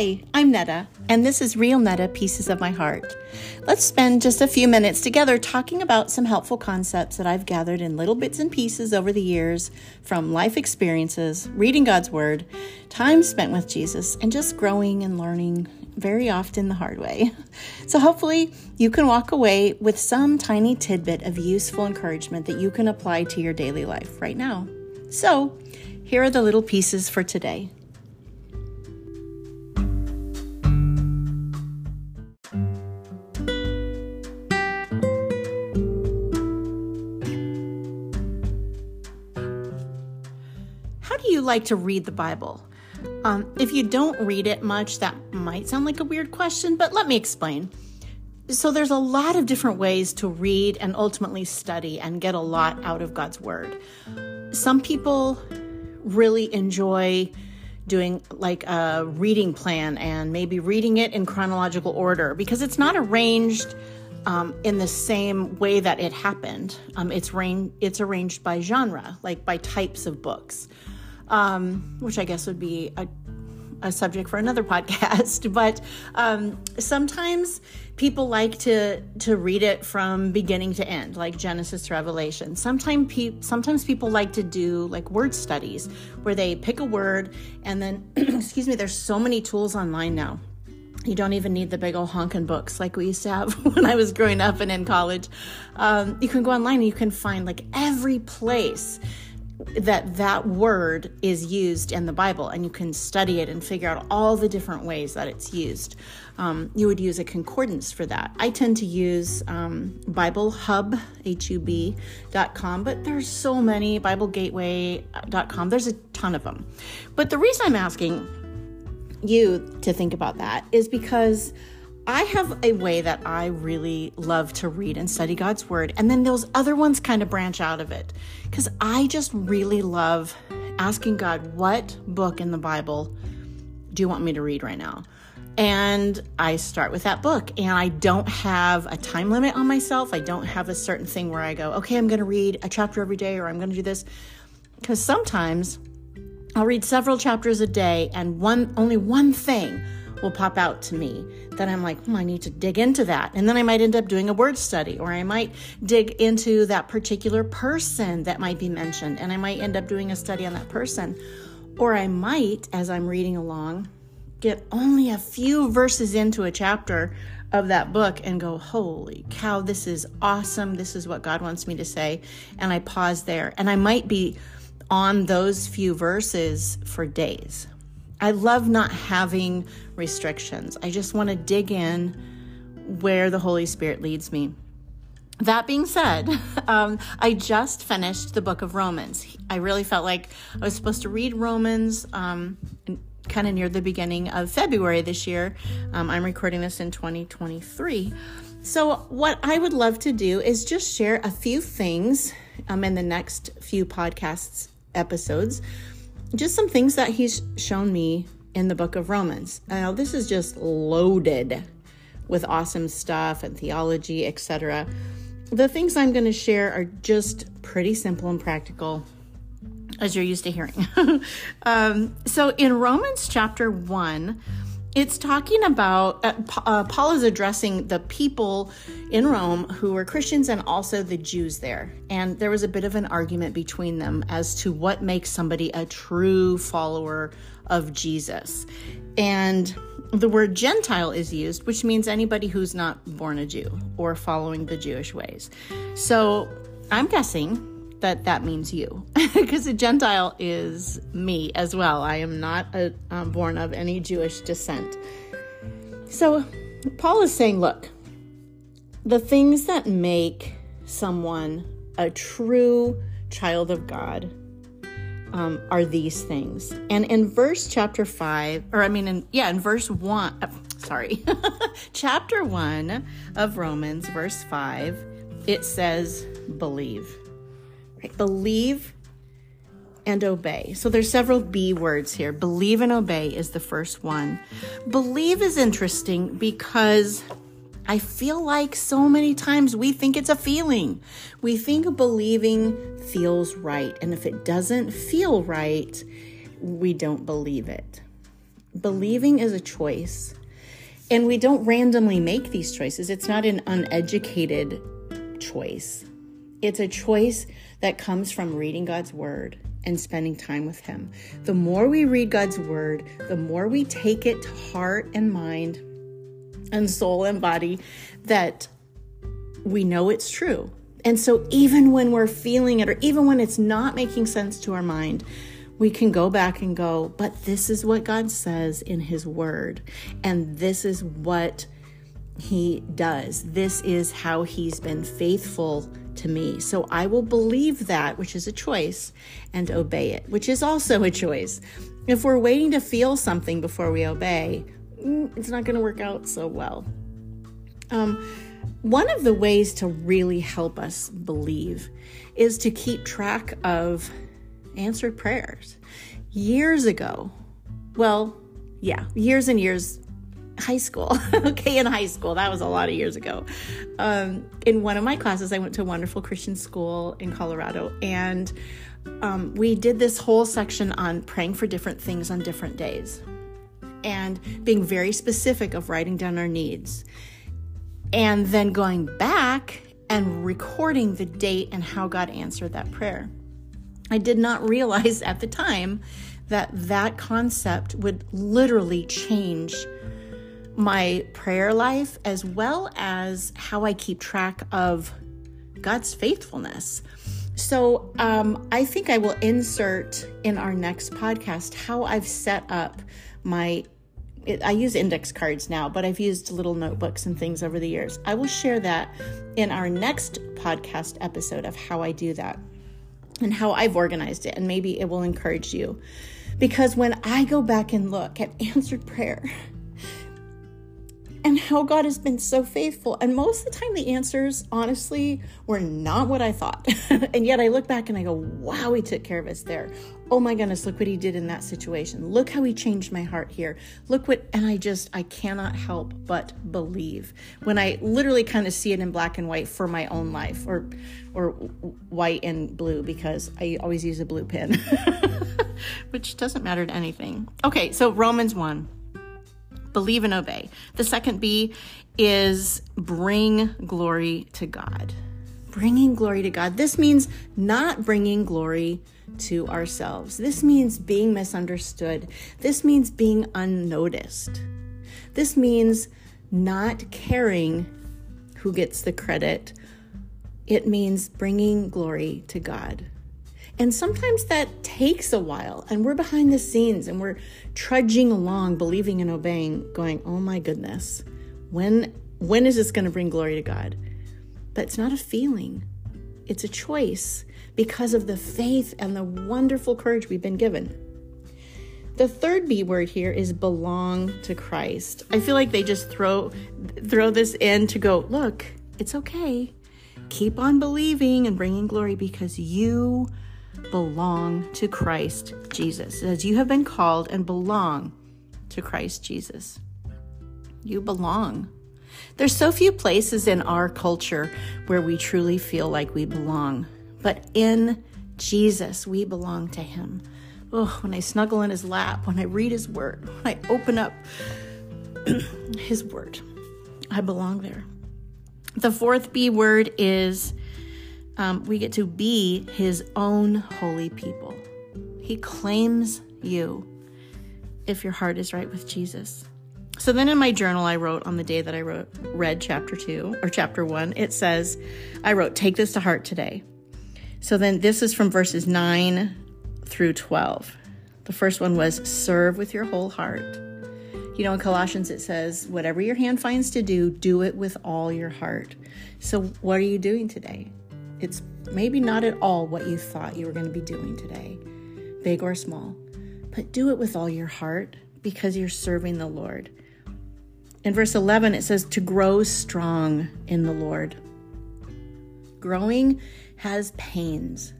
Hi, I'm Netta, and this is Real Netta Pieces of My Heart. Let's spend just a few minutes together talking about some helpful concepts that I've gathered in little bits and pieces over the years from life experiences, reading God's Word, time spent with Jesus, and just growing and learning very often the hard way. So, hopefully, you can walk away with some tiny tidbit of useful encouragement that you can apply to your daily life right now. So, here are the little pieces for today. You like to read the Bible? Um, if you don't read it much, that might sound like a weird question, but let me explain. So, there's a lot of different ways to read and ultimately study and get a lot out of God's Word. Some people really enjoy doing like a reading plan and maybe reading it in chronological order because it's not arranged um, in the same way that it happened. Um, it's, rain- it's arranged by genre, like by types of books um, which I guess would be a, a subject for another podcast. But um, sometimes people like to to read it from beginning to end, like Genesis to Revelation. Sometimes pe- sometimes people like to do like word studies, where they pick a word and then, excuse me. There's so many tools online now. You don't even need the big old honking books like we used to have when I was growing up and in college. Um, you can go online and you can find like every place that that word is used in the Bible, and you can study it and figure out all the different ways that it's used. Um, you would use a concordance for that. I tend to use um, BibleHub, H-U-B.com, but there's so many, BibleGateway.com, there's a ton of them. But the reason I'm asking you to think about that is because I have a way that I really love to read and study God's Word, and then those other ones kind of branch out of it. Because I just really love asking God, what book in the Bible do you want me to read right now? And I start with that book, and I don't have a time limit on myself. I don't have a certain thing where I go, okay, I'm going to read a chapter every day, or I'm going to do this. Because sometimes I'll read several chapters a day, and one only one thing will pop out to me that I'm like, hmm, I need to dig into that. And then I might end up doing a word study, or I might dig into that particular person that might be mentioned, and I might end up doing a study on that person. Or I might, as I'm reading along, get only a few verses into a chapter of that book and go, Holy cow, this is awesome. This is what God wants me to say. And I pause there. And I might be on those few verses for days. I love not having restrictions. I just want to dig in where the Holy Spirit leads me. That being said, um, I just finished the book of Romans. I really felt like I was supposed to read Romans um, kind of near the beginning of February this year. Um, I'm recording this in 2023. So, what I would love to do is just share a few things um, in the next few podcasts episodes just some things that he's shown me in the book of Romans. Now, this is just loaded with awesome stuff and theology, etc. The things I'm going to share are just pretty simple and practical, as you're used to hearing. um, so, in Romans chapter 1, it's talking about uh, uh, Paul is addressing the people in Rome who were Christians and also the Jews there. And there was a bit of an argument between them as to what makes somebody a true follower of Jesus. And the word Gentile is used, which means anybody who's not born a Jew or following the Jewish ways. So I'm guessing that that means you because a gentile is me as well i am not a, um, born of any jewish descent so paul is saying look the things that make someone a true child of God um, are these things. And in verse chapter 5, or I mean, in, yeah, in verse 1, uh, sorry, chapter 1 of Romans, verse 5, it says, believe. Right? Believe and obey. So there's several B words here. Believe and obey is the first one. Believe is interesting because I feel like so many times we think it's a feeling. We think believing feels right. And if it doesn't feel right, we don't believe it. believing is a choice. And we don't randomly make these choices. It's not an uneducated choice. It's a choice that comes from reading God's word and spending time with Him. The more we read God's word, the more we take it to heart and mind and soul and body that we know it's true. And so, even when we're feeling it, or even when it's not making sense to our mind, we can go back and go, but this is what God says in His Word, and this is what He does. This is how He's been faithful to me. So I will believe that, which is a choice, and obey it, which is also a choice. If we're waiting to feel something before we obey, mm, it's not going to work out so well. Um, one of the ways to really help us believe is to keep track of answered prayers. Years ago, well, yeah, years and years, high school. okay, in high school, that was a lot of years ago. Um, in one of my classes, I went to a wonderful Christian school in Colorado, and um, we did this whole section on praying for different things on different days and being very specific of writing down our needs and then going back and recording the date and how God answered that prayer. I did not realize at the time that that concept would literally change my prayer life as well as how I keep track of God's faithfulness. So, um, I think I will insert in our next podcast how I've set up my. It, I use index cards now, but I've used little notebooks and things over the years. I will share that in our next podcast episode of how I do that and how I've organized it, and maybe it will encourage you. Because when I go back and look at answered prayer, and how God has been so faithful. And most of the time, the answers, honestly, were not what I thought. and yet I look back and I go, wow, He took care of us there. Oh my goodness, look what He did in that situation. Look how He changed my heart here. Look what, and I just, I cannot help but believe when I literally kind of see it in black and white for my own life or, or white and blue because I always use a blue pen, which doesn't matter to anything. Okay, so Romans 1 believe and obey. The second B is bring glory to God. Bringing glory to God. This means not bringing glory to ourselves. This means being misunderstood. This means being unnoticed. This means not caring who gets the credit. It means bringing glory to God. And sometimes that takes a while, and we're behind the scenes and we're trudging along, believing and obeying, going, "Oh my goodness, when when is this going to bring glory to God?" But it's not a feeling; it's a choice because of the faith and the wonderful courage we've been given. The third B word here is belong to Christ. I feel like they just throw throw this in to go, look, it's okay. Keep on believing and bringing glory because you belong to Christ Jesus. As you have been called and belong to Christ Jesus. You belong. There's so few places in our culture where we truly feel like we belong, but in Jesus, we belong to Him. Oh, when I snuggle in His lap, when I read His Word, when I open up His Word, I belong there. The fourth B word is um, we get to be his own holy people. He claims you if your heart is right with Jesus. So then in my journal, I wrote on the day that I wrote, read chapter two or chapter one, it says, I wrote, take this to heart today. So then this is from verses nine through 12. The first one was serve with your whole heart. You know, in Colossians it says, whatever your hand finds to do, do it with all your heart. So what are you doing today? It's maybe not at all what you thought you were going to be doing today, big or small, but do it with all your heart because you're serving the Lord. In verse 11, it says to grow strong in the Lord. Growing has pains,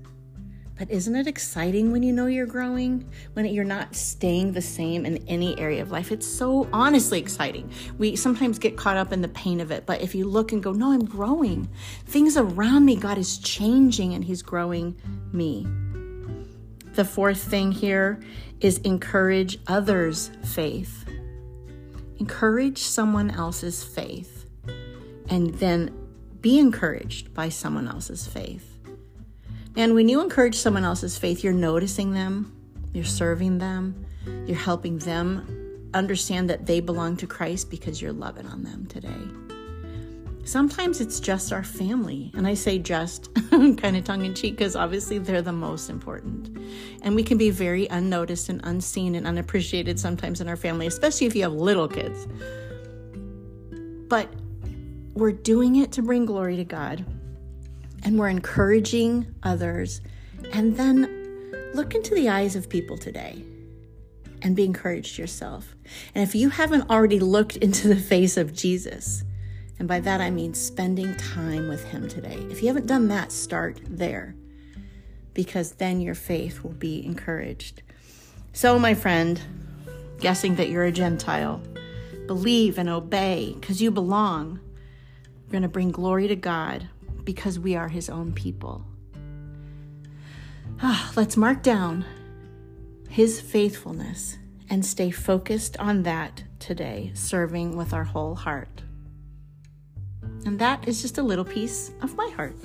but isn't it exciting when you know you're growing? When you're not staying the same in any area of life? It's so honestly exciting. We sometimes get caught up in the pain of it, but if you look and go, no, I'm growing. Things around me, God is changing and He's growing me. The fourth thing here is encourage others' faith. Encourage someone else's faith and then be encouraged by someone else's faith. And when you encourage someone else's faith, you're noticing them, you're serving them, you're helping them understand that they belong to Christ because you're loving on them today. Sometimes it's just our family. And I say just kind of tongue in cheek because obviously they're the most important. And we can be very unnoticed and unseen and unappreciated sometimes in our family, especially if you have little kids. But we're doing it to bring glory to God and we're encouraging others. And then look into the eyes of people today and be encouraged yourself. And if you haven't already looked into the face of Jesus, and by that I mean spending time with Him today. If you haven't done that, start there because then your faith will be encouraged. So, my friend, guessing that you're a Gentile, believe and obey because you belong. We're going to bring glory to God because we are His own people. Ah, let's mark down His faithfulness and stay focused on that today, serving with our whole heart. And that is just a little piece of my heart.